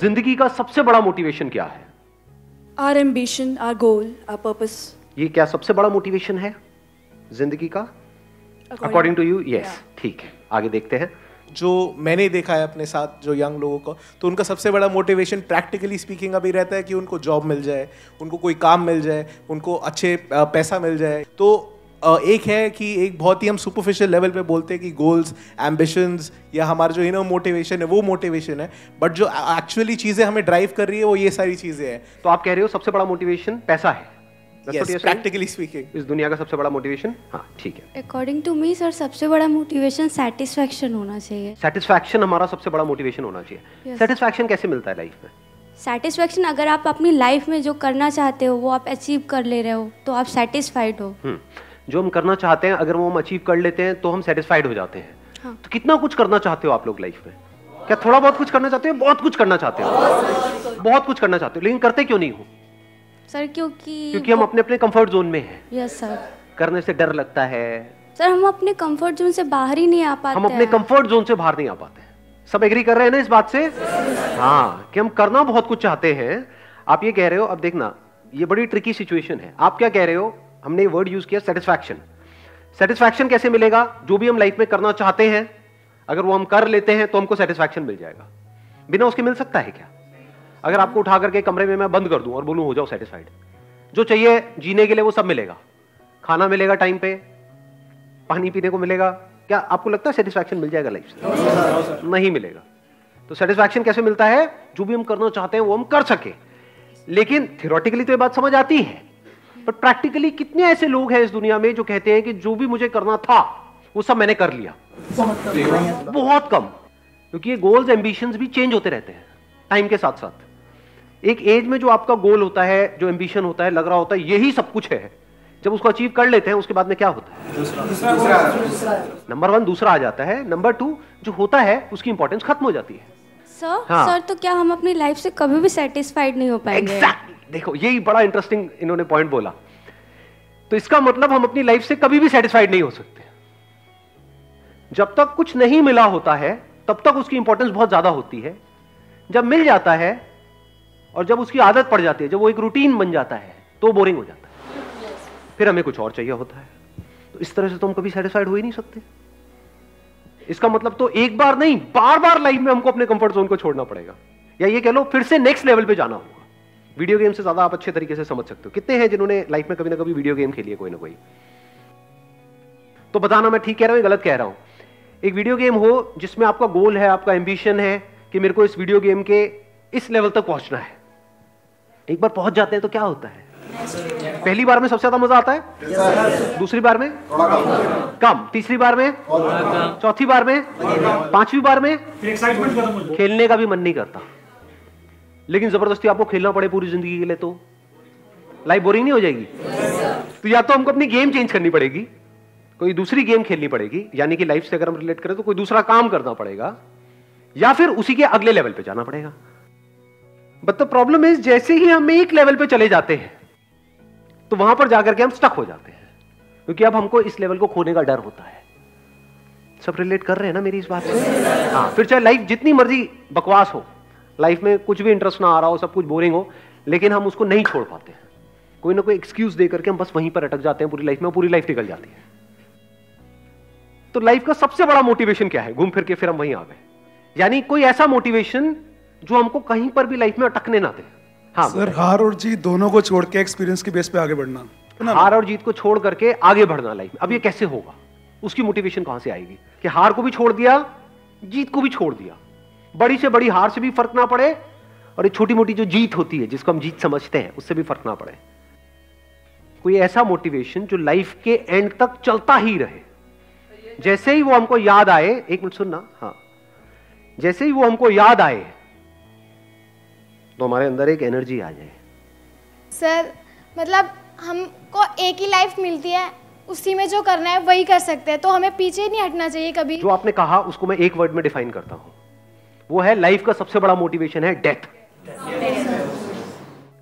ज़िंदगी का सबसे बड़ा मोटिवेशन क्या है? Our ambition, our goal, our purpose. ये क्या सबसे बड़ा मोटिवेशन है? ज़िंदगी का? अकॉर्डिंग टू यू यस ठीक है। आगे देखते हैं। जो मैंने देखा है अपने साथ जो यंग लोगों को तो उनका सबसे बड़ा मोटिवेशन प्रैक्टिकली स्पीकिंग अभी रहता है कि उनको जॉब मिल जाए उनको कोई काम मिल जाए उनको अच्छे पैसा मिल जाए। तो एक है कि एक बहुत ही हम सुपरफिशियल लेवल पे बोलते हैं कि गोल्स एम्बिशंस या हमारा जो इनर मोटिवेशन है वो मोटिवेशन है। बट जो एक्चुअली चीज़ें हमें ड्राइव कर रही है वो ये सारी चीज़ें हैं। तो आप कह रहे हो सबसे बड़ा मोटिवेशन पैसा है। That's what yes you're saying? Practically speaking इस दुनिया का सबसे बड़ा मोटिवेशन हाँ ठीक है। अकॉर्डिंग टू मी सर सबसे बड़ा मोटिवेशन सेटिस्फैक्शन होना चाहिए। सेटिस्फैक्शन हमारा सबसे बड़ा मोटिवेशन होना चाहिए। Satisfaction Yes. कैसे मिलता है लाइफ में? सेटिस्फैक्शन अगर आप अपनी लाइफ में जो करना चाहते हो वो आप अचीव कर ले रहे हो तो आप सेटिस्फाइड हो। हम्म, जो हम करना चाहते हैं अगर वो हम अचीव कर लेते हैं तो हम सेटिस्फाइड हो जाते हैं। हाँ। तो कितना कुछ करना चाहते हो आप लोग लाइफ में? क्या थोड़ा बहुत कुछ करना चाहते हो? बहुत कुछ करना चाहते हो। बहुत कुछ करना चाहते हो लेकिन करते क्यों नहीं हो? सर क्योंकि क्योंकि हम अपने अपने कंफर्ट जोन में हैं। यस सर करने से डर लगता है। सर हम अपने कंफर्ट जोन से बाहर ही नहीं आ पाते हम अपने। कंफर्ट जोन से बाहर नहीं आ पाते सब एग्री कर रहे हैं ना इस बात से? हाँ कि हम करना बहुत कुछ चाहते हैं। आप ये कह रहे हो अब देखना ये बड़ी ट्रिकी सिचुएशन है। आप क्या कह रहे हो? हमने वर्ड यूज़ किया सेटिस्फैक्शन सेटिस्फैक्शन कैसे मिलेगा? जो भी हम लाइफ में करना चाहते हैं, अगर वो हम कर लेते हैं तो हमको सेटिस्फैक्शन मिल जाएगा। बिना उसके मिल सकता है क्या? अगर आपको उठा करके कमरे में मैं बंद कर दूँ और बोलूँ, हो जाओ सेटिस्फाइड जो चाहिए, जीने के लिए वो सब मिलेगा। खाना मिलेगा टाइम पे, पानी पीने को मिलेगा। क्या आपको लगता है सेटिस्फैक्शन मिल जाएगा लाइफ से? नहीं मिलेगा। तो सेटिस्फैक्शन कैसे मिलता है? जो भी हम करना चाहते हैं, वो हम कर सके। लेकिन थियोरटिकली तो ये बात समझ आती है। बट प्रैक्टिकली कितने ऐसे लोग हैं इस दुनिया में जो कहते हैं कि जो भी मुझे करना था वो सब मैंने कर लिया। बहुत कम। क्योंकि ये गोल्स एम्बिशंस भी चेंज होते रहते हैं टाइम के साथ साथ। एक एज में जो आपका गोल होता है जो एम्बिशन होता है लग रहा होता है यही सब कुछ है। जब उसको अचीव कर लेते हैं उसके बाद में क्या होता है? नंबर वन दूसरा आ जाता है। नंबर टू जो होता है उसकी इंपॉर्टेंस खत्म हो जाती है। सर हाँ। सर तो क्या हम अपनी लाइफ से कभी भी सेटिस्फाइड नहीं हो पाएँगे? एग्जैक्टली देखो यही बड़ा इंटरेस्टिंग इन्होंने पॉइंट बोला। तो इसका मतलब हम अपनी लाइफ से कभी भी सेटिस्फाइड नहीं हो सकते। जब तक कुछ नहीं मिला होता है तब तक उसकी इंपॉर्टेंस बहुत ज़्यादा होती है। जब मिल जाता है और जब उसकी आदत पड़ जाती है जब वो एक रूटीन बन जाता है तो बोरिंग हो जाता है। फिर हमें कुछ और चाहिए होता है। तो इस तरह से तो हम कभी सेटिस्फाइड हो ही नहीं सकते। इसका मतलब तो एक बार नहीं बार बार लाइफ में हमको अपने कंफर्ट जोन को छोड़ना पड़ेगा। या ये कह लो, फिर से नेक्स्ट लेवल पे जाना होगा। वीडियो गेम से ज़्यादा आप अच्छे तरीके से समझ सकते हो। कितने हैं जिन्होंने लाइफ में कभी ना कभी वीडियो गेम खेली है कोई ना कोई? तो बताना मैं ठीक कह रहा हूँ गलत कह रहा हूँ? एक वीडियो गेम हो जिसमें आपका गोल है, आपका एम्बिशन है कि मेरे को इस वीडियो गेम के इस लेवल तक पहुँचना है। एक बार पहुँच जाते हैं तो क्या होता है? पहली बार में सबसे ज़्यादा मज़ा आता है? दूसरी बार में? कम। तीसरी बार में? चौथी बार में? पांचवी बार में? खेलने का भी मन नहीं करता। लेकिन ज़बरदस्ती आपको खेलना पड़े पूरी ज़िंदगी के लिए तो। लाइफ बोरिंग नहीं हो जाएगी? तो या तो हमको अपनी गेम चेंज करनी पड़ेगी। कोई दूसरी गेम खेलनी पड़ेगी। यानी कि लाइफ से अगर हम रिलेट करें तो कोई दूसरा काम करना पड़ेगा। या फिर उसी के अगले लेवल पे जाना पड़ेगा। बट द प्रॉब्लम इज़ जैसे ही हम एक लेवल पे चले जाते हैं तो वहाँ पर जाकर के हम स्टक हो जाते हैं। क्योंकि अब हमको इस लेवल को खोने का डर होता है। सब रिलेट कर रहे हैं ना मेरी इस बात से हाँ फिर चाहे लाइफ जितनी मर्ज़ी बकवास हो लाइफ में कुछ भी इंटरेस्ट ना आ रहा हो, सब कुछ बोरिंग हो, लेकिन हम उसको नहीं छोड़ पाते हैं। कोई ना कोई एक्सक्यूज दे करके हम बस वहीं पर अटक जाते हैं पूरी लाइफ में पूरी लाइफ निकल जाती है। तो लाइफ का सबसे बड़ा मोटिवेशन क्या है? घूम फिर के फिर हम वहीं आ गए। यानी कोई ऐसा मोटिवेशन जो हमको कहीं पर भी लाइफ में अटकने ना दे। हाँ सर हार और जीत दोनों को छोड़ के एक्सपीरियंस के बेस पे आगे बढ़ना। ना? हार और जीत को छोड़ करके आगे बढ़ना लाइफ में। अब ये कैसे होगा? उसकी मोटिवेशन कहाँ से आएगी? कि हार को भी छोड़ दिया जीत को भी छोड़ दिया। बड़ी से बड़ी हार से भी फ़र्क ना पड़े और ये छोटी मोटी जो जीत होती है जिसको हम जीत समझते हैं उससे भी फ़र्क ना पड़े। कोई ऐसा मोटिवेशन जो लाइफ के एंड तक चलता ही रहे। जैसे ही वो हमको याद आए एक मिनट सुनना हाँ। जैसे ही वो हमको याद आए तो हमारे अंदर एक एनर्जी आ जाए। सर मतलब हमको एक ही लाइफ मिलती है उसी में जो करना है वही कर सकते हैं। तो हमें पीछे नहीं हटना चाहिए कभी। जो आपने कहा उसको मैं एक वर्ड में डिफाइन करता हूँ। वो है लाइफ का सबसे बड़ा मोटिवेशन है डेथ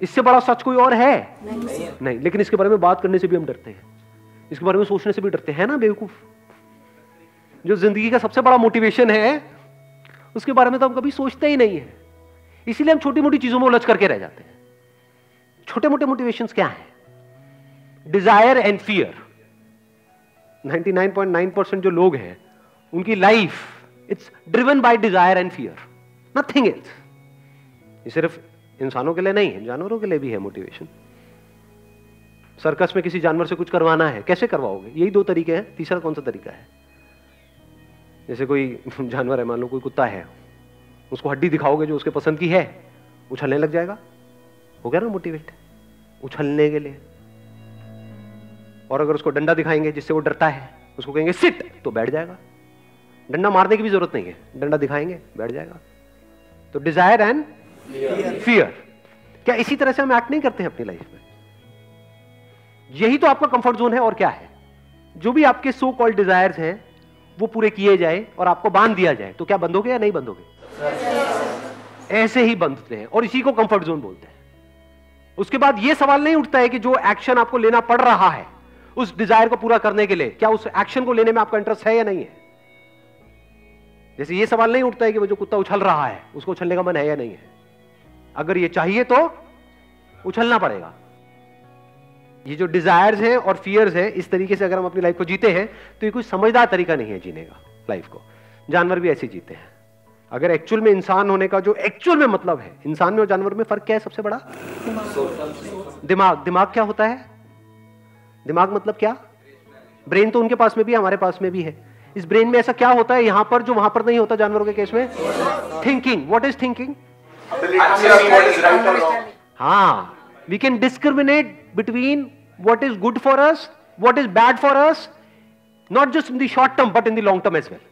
इससे बड़ा सच कोई और है? नहीं, नहीं लेकिन इसके बारे में बात करने से भी हम डरते हैं। इसके बारे में सोचने से भी डरते हैं ना बेवकूफ़? जो ज़िंदगी का सबसे बड़ा मोटिवेशन है उसके बारे में तो हम कभी सोचते ही नहीं है। इसीलिए हम छोटी मोटी चीज़ों में उलझ करके रह जाते हैं। छोटे मोटे मोटिवेशन क्या है? डिज़ायर एंड फियर 99.9 परसेंट जो लोग हैं, उनकी life it's driven by desire and fear nothing else ये सिर्फ़ इंसानों के लिए नहीं है, जानवरों के लिए भी है मोटिवेशन सर्कस में किसी जानवर से कुछ करवाना है, कैसे करवाओगे? यही दो तरीके हैं, तीसरा कौन सा तरीका है? जैसे कोई जानवर है, मान लो कोई कुत्ता है उसको हड्डी दिखाओगे जो उसके पसंद की है उछलने लग जाएगा। हो गया ना मोटिवेट उछलने के लिए। और अगर उसको डंडा दिखाएँगे जिससे वो डरता है उसको कहेंगे सिट! तो बैठ जाएगा। डंडा मारने की भी ज़रूरत नहीं है। डंडा दिखाएँगे बैठ जाएगा। तो डिज़ायर एंड फियर क्या इसी तरह से हम एक्ट नहीं करते हैं अपनी लाइफ में? यही तो आपका कंफर्ट जोन है और क्या है? जो भी आपके सो कॉल्ड डिजायर्स हैं वो पूरे किए जाए और आपको बाँध दिया जाए तो क्या बंदोगे या नहीं बंदोगे ऐसे ही बंधते हैं और इसी को कंफर्ट जोन बोलते हैं। उसके बाद यह सवाल नहीं उठता है कि जो एक्शन आपको लेना पड़ रहा है, उस डिज़ायर को पूरा करने के लिए, क्या उस एक्शन को लेने में आपका इंटरेस्ट है या नहीं है? जैसे ये सवाल नहीं उठता है कि वो जो कुत्ता उछल रहा है, उसको उछलने का मन है या नहीं है। अगर ये चाहिए तो उछलना पड़ेगा। ये जो डिजायर्स हैं और फियर्स हैं, इस तरीके से अगर हम अपनी लाइफ को जीते हैं तो ये कोई समझदार तरीका नहीं है जीने का लाइफ को। जानवर भी ऐसे जीते हैं। अगर एक्चुअल में इंसान होने का जो एक्चुअल में मतलब है इंसान में और जानवर में फ़र्क क्या है सबसे बड़ा? दिमाग। दिमाग क्या होता है? दिमाग मतलब क्या? ब्रेन तो उनके पास में भी है हमारे पास में भी है। इस ब्रेन में ऐसा क्या होता है यहाँ पर जो वहाँ पर नहीं होता जानवरों के केस में? थिंकिंग व्हाट इज़ थिंकिंग हाँ। We can discriminate between what is good for us, what is bad for us, not just in the short term but in the long term as well.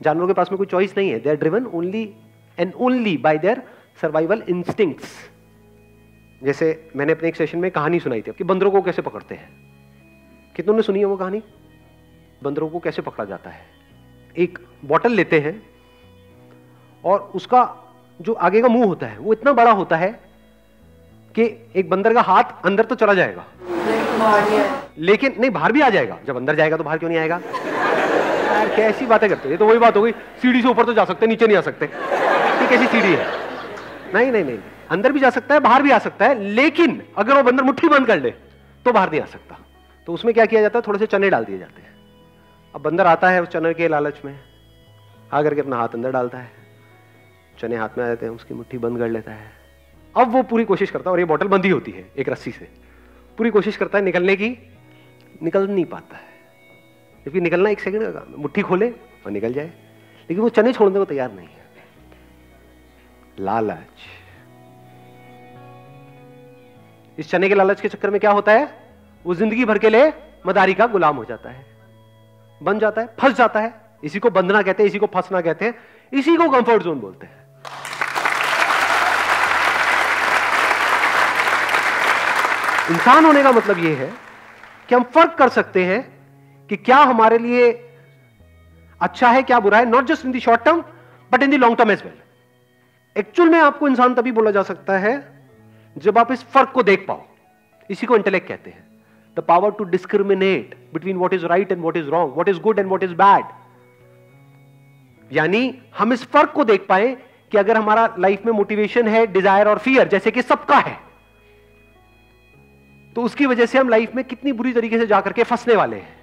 जानवरों के पास में कोई choice नहीं है. They are driven only and only by their survival instincts जैसे मैंने अपने एक सेशन में कहानी सुनाई थी. कि बंदरों को कैसे पकड़ते हैं? कितनों ने सुनी है वो कहानी? बंदरों को कैसे पकड़ा जाता है? एक बॉटल लेते हैं और उसका जो आगे का मुँह होता है वो इतना बड़ा होता है कि एक बंदर का हाथ अंदर तो चला जाएगा. लेकिन नहीं बाहर भी आ जाएगा. जब अंदर जाएगा तो बाहर क्यों नहीं आएगा? यार, कैसी बातें करते ये तो वही बात हो गई। सीढ़ी से ऊपर तो जा सकते नीचे नहीं आ सकते। ये कैसी सीढ़ी है। नहीं नहीं नहीं। अंदर भी जा सकता है, बाहर भी आ सकता है, लेकिन अगर वो बंदर मुट्ठी बंद कर ले तो बाहर नहीं आ सकता। तो उसमें क्या किया जाता है? थोड़े से चने डाल दिए जाते हैं। अब बंदर आता है उस चने के लालच में। आकर के अपना हाथ अंदर डालता है। चने हाथ में आ जाते हैं, उसकी मुट्ठी बंद कर लेता है। अब वो पूरी कोशिश करता है, और ये बॉटल बंदी होती है, एक रस्सी से। पूरी कोशिश करता है निकलने की, निकल नहीं पाता है। जबकि निकलना एक सेकंड का मुट्ठी खोले और निकल जाए। लेकिन वो चने छोड़ने को तैयार नहीं है। लालच। इस चने के लालच के चक्कर में क्या होता है? वो ज़िंदगी भर के लिए मदारी का गुलाम हो जाता है। बन जाता है, फंस जाता है। इसी को बंधना कहते हैं, इसी को फंसना कहते हैं। इसी को कंफर्ट जोन बोलते हैं। इंसान होने का मतलब यह है कि हम फ़र्क कर सकते हैं कि क्या हमारे लिए अच्छा है, क्या बुरा है not just in the short term but in the long term as well actual में आपको इंसान तभी बोला जा सकता है जब आप इस फ़र्क को देख पाओ। इसी को इंटेलेक्ट कहते हैं। The power to discriminate between what is right and what is wrong what is good and what is bad यानी हम इस फ़र्क को देख पाए कि अगर हमारा लाइफ में मोटिवेशन है डिज़ायर और फियर जैसे कि सबका है तो उसकी वजह से हम लाइफ में कितनी बुरी तरीके से जाकर के फंसने वाले हैं।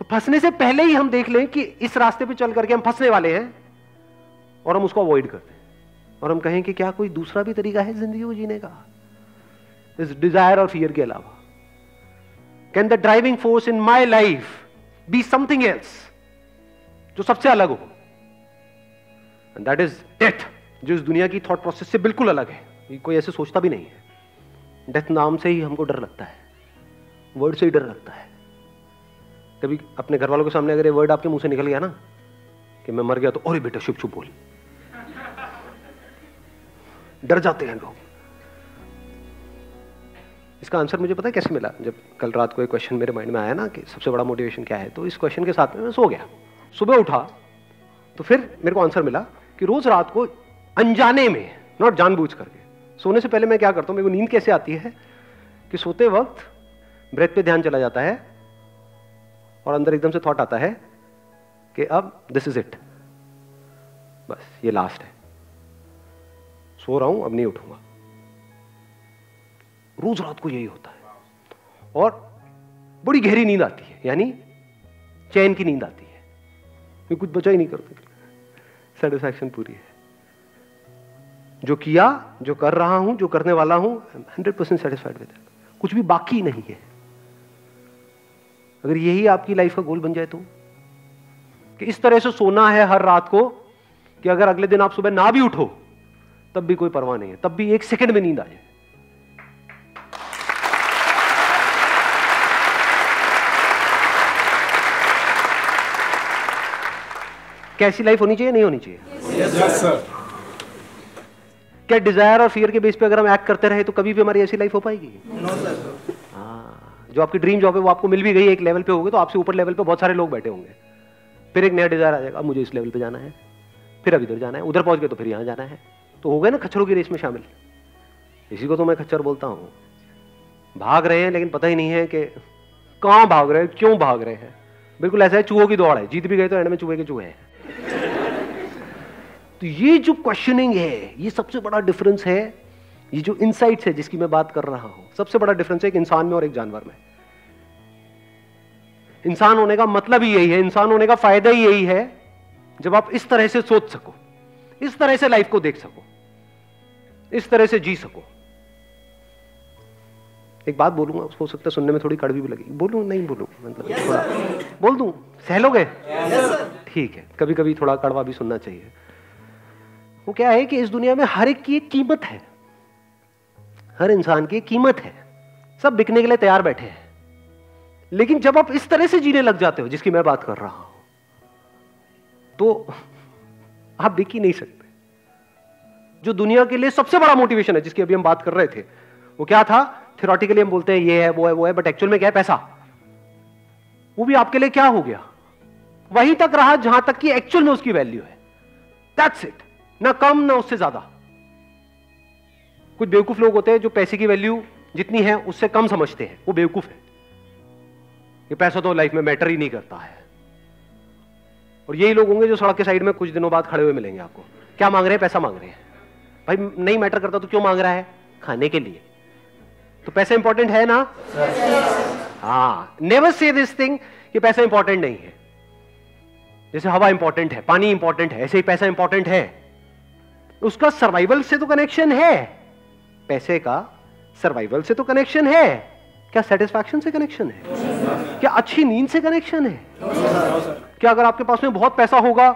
तो फंसने से पहले ही हम देख लें कि इस रास्ते पे चल करके हम फंसने वाले हैं और हम उसको अवॉइड करते हैं। और हम कहें कि क्या कोई दूसरा भी तरीका है ज़िंदगी को जीने का? इस डिज़ायर और फियर के अलावा। Can the driving force in my life be something else जो सबसे अलग हो? दैट इज़ डेथ जो इस दुनिया की थॉट प्रोसेस से बिल्कुल अलग है। कोई ऐसे सोचता भी नहीं है। डेथ नाम से ही हमको डर लगता है। वर्ड से ही डर लगता है। कभी अपने घर वालों के सामने अगर ये वर्ड आपके मुँह से निकल गया ना, कि मैं मर गया तो अरे बेटा शुभ शुभ बोली। डर जाते हैं लोग। इसका आंसर मुझे पता है कैसे मिला? जब कल रात को एक क्वेश्चन मेरे माइंड में आया ना कि सबसे बड़ा मोटिवेशन क्या है तो इस क्वेश्चन के साथ में मैं सो गया। सुबह उठा तो फिर मेरे को आंसर मिला कि रोज रात को अनजाने में नॉट जानबूझ करके, सोने से पहले मैं क्या करता हूँ, मेरे को नींद कैसे आती है? कि सोते वक्त ब्रेथ पे ध्यान चला जाता है और अंदर एकदम से थॉट आता है कि अब दिस इज़ इट बस, ये लास्ट है। सो रहा हूँ, अब नहीं उठूँगा। रोज रात को यही होता है। और बड़ी गहरी नींद आती है, यानी चैन की नींद आती है। ये कुछ बचा ही नहीं करते। सेटिस्फैक्शन पूरी है। जो किया, जो कर रहा हूँ, जो करने वाला हूँ हंड्रेड परसेंट सेटिस्फाइड विद कुछ भी बाकी नहीं है। अगर यही आपकी लाइफ का गोल बन जाए तो? कि इस तरह से सोना है हर रात को कि अगर अगले दिन आप सुबह ना भी उठो तब भी कोई परवाह नहीं है तब भी एक सेकंड में नींद आ जाए। कैसी लाइफ होनी चाहिए नहीं होनी चाहिए? यस सर क्या डिज़ायर और फियर के बेस पे अगर हम एक्ट करते रहे तो कभी भी हमारी ऐसी लाइफ हो पाएगी? हाँ जो आपकी ड्रीम जॉब है, वो आपको मिल भी गई एक लेवल पे होगी तो आपसे ऊपर लेवल पे बहुत सारे लोग बैठे होंगे। फिर एक नया डिज़ायर आ जाएगा, मुझे इस लेवल पे जाना है। फिर अब इधर जाना है, उधर पहुँच गए तो फिर यहाँ जाना है। तो हो गए ना खच्चरों की रेस में शामिल। इसी को तो मैं खच्चर बोलता हूँ। भाग रहे हैं, लेकिन पता ही नहीं है कि कहाँ भाग रहे हैं, क्यों भाग रहे हैं। बिल्कुल ऐसा है, चूहों की दौड़ है। जीत भी गए तो एंड में चूहे के चूहे हैं। तो ये जो क्वेश्चनिंग है, ये सबसे बड़ा डिफरेंस है, ये जो इनसाइट्स है जिसकी मैं बात कर रहा हूँ, सबसे बड़ा डिफरेंस है एक इंसान में और एक जानवर में। इंसान होने का मतलब ही यही है इंसान होने का फ़ायदा ही यही है जब आप इस तरह से सोच सको इस तरह से लाइफ को देख सको इस तरह से जी सको। एक बात बोलूँगा हो सकता है सुनने में थोड़ी कड़वी भी लगी बोलू नहीं बोलू मतलब yes, थोड़ा बोल दू सहलोगे ठीक yes, है कभी कभी थोड़ा कड़वा भी सुनना चाहिए। वो क्या है कि इस दुनिया में हर एक की एक कीमत है हर इंसान की एक कीमत है सब बिकने के लिए तैयार बैठे हैं। लेकिन जब आप इस तरह से जीने लग जाते हो, जिसकी मैं बात कर रहा हूँ तो आप बिक ही नहीं सकते। जो दुनिया के लिए सबसे बड़ा मोटिवेशन है, जिसकी अभी हम बात कर रहे थे, वो क्या था? थियोरटिकली हम बोलते हैं, ये है, वो है वो है बट एक्चुअल में क्या है? पैसा. वो भी आपके लिए क्या हो गया? वहीं तक रहा जहाँ तक कि एक्चुअल में उसकी वैल्यू है। दैट्स इट ना कम, ना उससे ज़्यादा। कुछ बेवकूफ़ लोग होते हैं जो पैसे की वैल्यू जितनी है, उससे कम समझते हैं। वो बेवकूफ़ है। ये पैसा तो लाइफ में मैटर ही नहीं करता है। और यही लोग होंगे जो सड़क के साइड में कुछ दिनों बाद खड़े हुए मिलेंगे आपको। क्या मांग रहे हैं? पैसा मांग रहे हैं। भाई, नहीं मैटर करता तो क्यों मांग रहा है? खाने के लिए। तो पैसा इंपॉर्टेंट है ना? हाँ। नेवर से दिस थिंग कि पैसा इंपॉर्टेंट नहीं है। जैसे हवा इंपॉर्टेंट है, पानी इंपॉर्टेंट है, ऐसे ही पैसा इंपॉर्टेंट है। उसका सर्वाइवल से तो कनेक्शन है। पैसे का सर्वाइवल से तो कनेक्शन है। क्या सेटिस्फैक्शन से कनेक्शन है? क्या अच्छी नींद से कनेक्शन है? क्या अगर आपके पास में बहुत पैसा होगा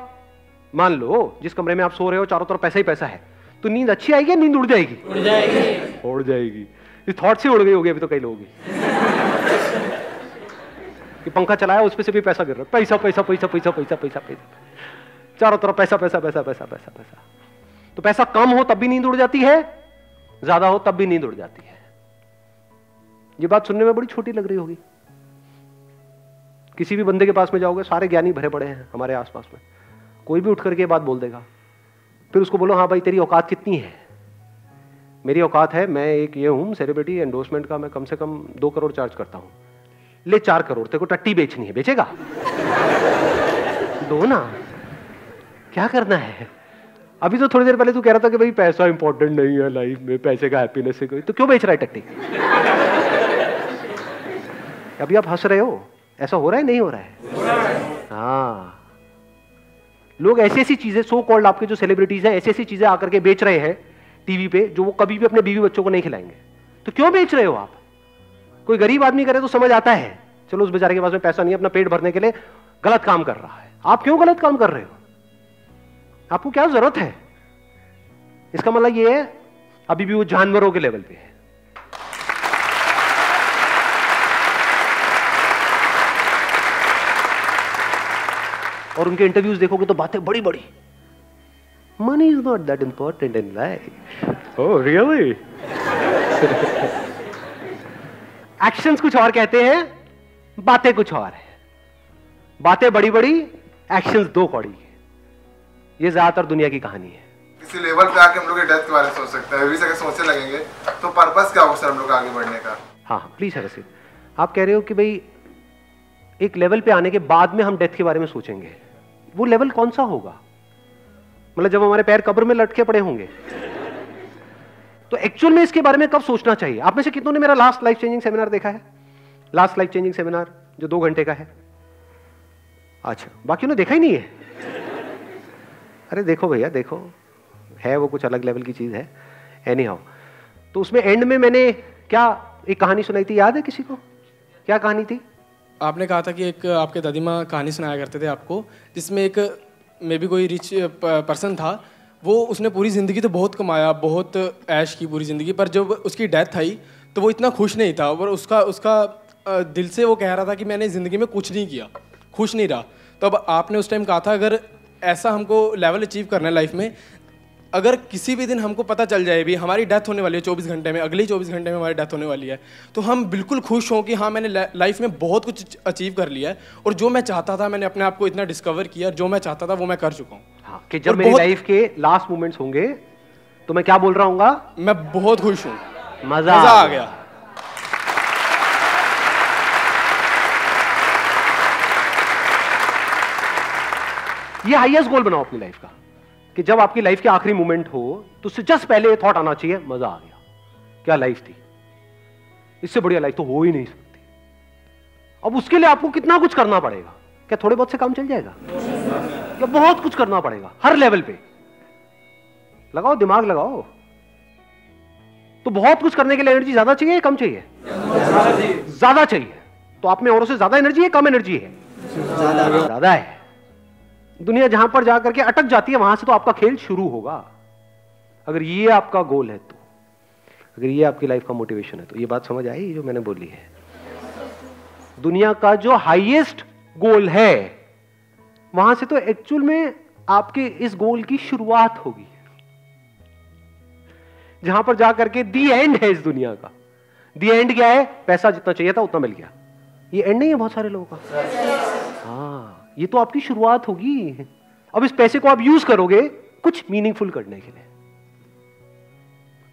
मान लो जिस कमरे में आप सो रहे हो चारों तरफ़ पैसा ही पैसा है तो नींद अच्छी आएगी या नींद उड़ जाएगी? उड़ जाएगी। उड़ जाएगी। इस थॉट से उड़ गई होगी अभी तो कई लोगों। की कि पंखा चलाया उस पर से भी पैसा गिर रहा है। पैसा पैसा पैसा पैसा पैसा पैसा पैसा। चारों तरफ़ पैसा पैसा पैसा पैसा पैसा पैसा। तो पैसा कम हो तब भी नींद उड़ जाती है ज़्यादा हो तब भी नींद उड़ जाती है। ये बात सुनने में बड़ी छोटी लग रही होगी। किसी भी बंदे के पास में जाओगे, सारे ज्ञानी भरे पड़े हैं हमारे आसपास में। कोई भी उठ करके बात बोल देगा। फिर उसको बोलो हाँ भाई, तेरी औकात कितनी है? मेरी औकात है, मैं एक ये हूँ, सेलिब्रिटी एंडोर्समेंट का मैं कम से कम दो करोड़ चार्ज करता हूँ। ले, चार करोड़, तेरे को टट्टी बेचनी है, बेचेगा? दो ना। क्या करना है? अभी तो थोड़ी देर पहले तू कह रहा था कि भाई पैसा इंपॉर्टेंट नहीं है लाइफ में, पैसे का हैप्पीनेस से कोई तो क्यों बेच रहा है टट्टी? अभी आप हंस रहे हो। ऐसा हो रहा है? नहीं हो रहा है। हाँ। लोग ऐसी ऐसी चीज़ें सो कॉल्ड आपके जो सेलिब्रिटीज हैं, ऐसी ऐसी चीज़ें आकर के बेच रहे हैं टीवी पे, जो वो कभी भी अपने बीवी बच्चों को नहीं खिलाएँगे। तो क्यों बेच रहे हो आप? कोई गरीब आदमी करे तो समझ आता है। चलो, उस बेचारे के पास में पैसा नहीं है, अपना पेट भरने के लिए गलत काम कर रहा है। आप क्यों गलत काम कर रहे हो? आपको क्या ज़रूरत है? इसका मतलब ये है, अभी भी वो जानवरों के लेवल पे है। और उनके इंटरव्यूज़ देखोगे तो बातें बड़ी बड़ी money is not that important in life oh really actions कुछ और कहते हैं बातें कुछ और है। बातें बड़ी बड़ी एक्शंस दो कौड़ी ये ज़्यादातर दुनिया की कहानी है। किसी लेवल पे आके हम लोग डेथ के बारे में सोच सकते हैं। अभी अगर सोचने लगेंगे तो पर्पस क्या होगा सर हम लोग आगे बढ़ने का? हाँ प्लीज़ है रसीद आप कह रहे हो कि भाई एक लेवल पे आने के बाद में हम डेथ के बारे में सोचेंगे। वो लेवल कौन सा होगा? मतलब जब हमारे पैर कब्र में लटके पड़े होंगे। तो एक्चुअल में इसके बारे में कब सोचना चाहिए? आप में से कितनों ने मेरा लास्ट लाइफ चेंजिंग सेमिनार देखा है? लास्ट लाइफ चेंजिंग सेमिनार जो दो घंटे का है। अच्छा बाकी उन्हें देखा ही नहीं है। अरे देखो भैया, देखो। है वो कुछ अलग लेवल की चीज़ है। एनी हाउ तो उसमें एंड में मैंने क्या एक कहानी सुनाई थी? याद है किसी को? क्या कहानी थी? आपने कहा था कि एक आपके दादी माँ कहानी सुनाया करते थे आपको, जिसमें एक मे भी कोई रिच पर्सन था, वो उसने पूरी ज़िंदगी तो बहुत कमाया, बहुत ऐश की पूरी ज़िंदगी, पर जब उसकी डेथ आई तो वो इतना खुश नहीं था, और उसका उसका दिल से वो कह रहा था कि मैंने ज़िंदगी में कुछ नहीं किया, खुश नहीं रहा। तो अब आपने उस टाइम कहा था, अगर ऐसा हमको लेवल अचीव करना है लाइफ में अगर किसी भी दिन हमको पता चल जाए भी हमारी डेथ होने वाली है चौबीस घंटे में अगले चौबीस घंटे में हमारी डेथ होने वाली है तो हम बिल्कुल खुश हों कि हाँ मैंने लाइफ में बहुत कुछ अचीव कर लिया है और जो मैं चाहता था मैंने अपने आप को इतना डिस्कवर किया जो मैं चाहता था वो मैं कर चुका हूँ। हाँ, कि जब मेरी लाइफ के लास्ट मोमेंट्स होंगे तो मैं क्या बोल रहा हूँ मैं बहुत खुश हूँ। मज़ा, मज़ा आ गया। ये हाईएस्ट गोल बनाओ अपनी लाइफ का। कि जब आपकी लाइफ के आखिरी मोमेंट हो तो उससे जस्ट पहले ये थॉट आना चाहिए, मज़ा आ गया। क्या लाइफ थी? इससे बढ़िया लाइफ तो हो ही नहीं सकती। अब उसके लिए आपको कितना कुछ करना पड़ेगा? क्या थोड़े बहुत से काम चल जाएगा? या बहुत कुछ करना पड़ेगा, हर लेवल पे। लगाओ, दिमाग लगाओ। तो बहुत कुछ करने के लिए एनर्जी ज़्यादा चाहिए या कम चाहिए? ज़्यादा चाहिए। तो आप में औरों से ज़्यादा एनर्जी है, कम एनर्जी है? ज़्यादा है। दुनिया जहाँ पर जाकर के अटक जाती है वहाँ से तो आपका खेल शुरू होगा। अगर ये आपका गोल है तो अगर ये आपकी लाइफ का मोटिवेशन है तो। ये बात समझ आई जो मैंने बोली है? दुनिया का जो हाईएस्ट गोल है वहाँ से तो एक्चुअल में आपके इस गोल की शुरुआत होगी। जहाँ पर जाकर के दी एंड है इस दुनिया का। दी एंड क्या है? पैसा जितना चाहिए था उतना मिल गया। ये एंड नहीं है बहुत सारे लोगों का? हाँ। ये तो आपकी शुरुआत होगी। अब इस पैसे को आप यूज़ करोगे कुछ मीनिंगफुल करने के लिए।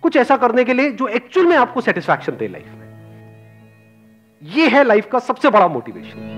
कुछ ऐसा करने के लिए जो एक्चुअल में आपको सेटिस्फैक्शन दे लाइफ में। ये है लाइफ का सबसे बड़ा मोटिवेशन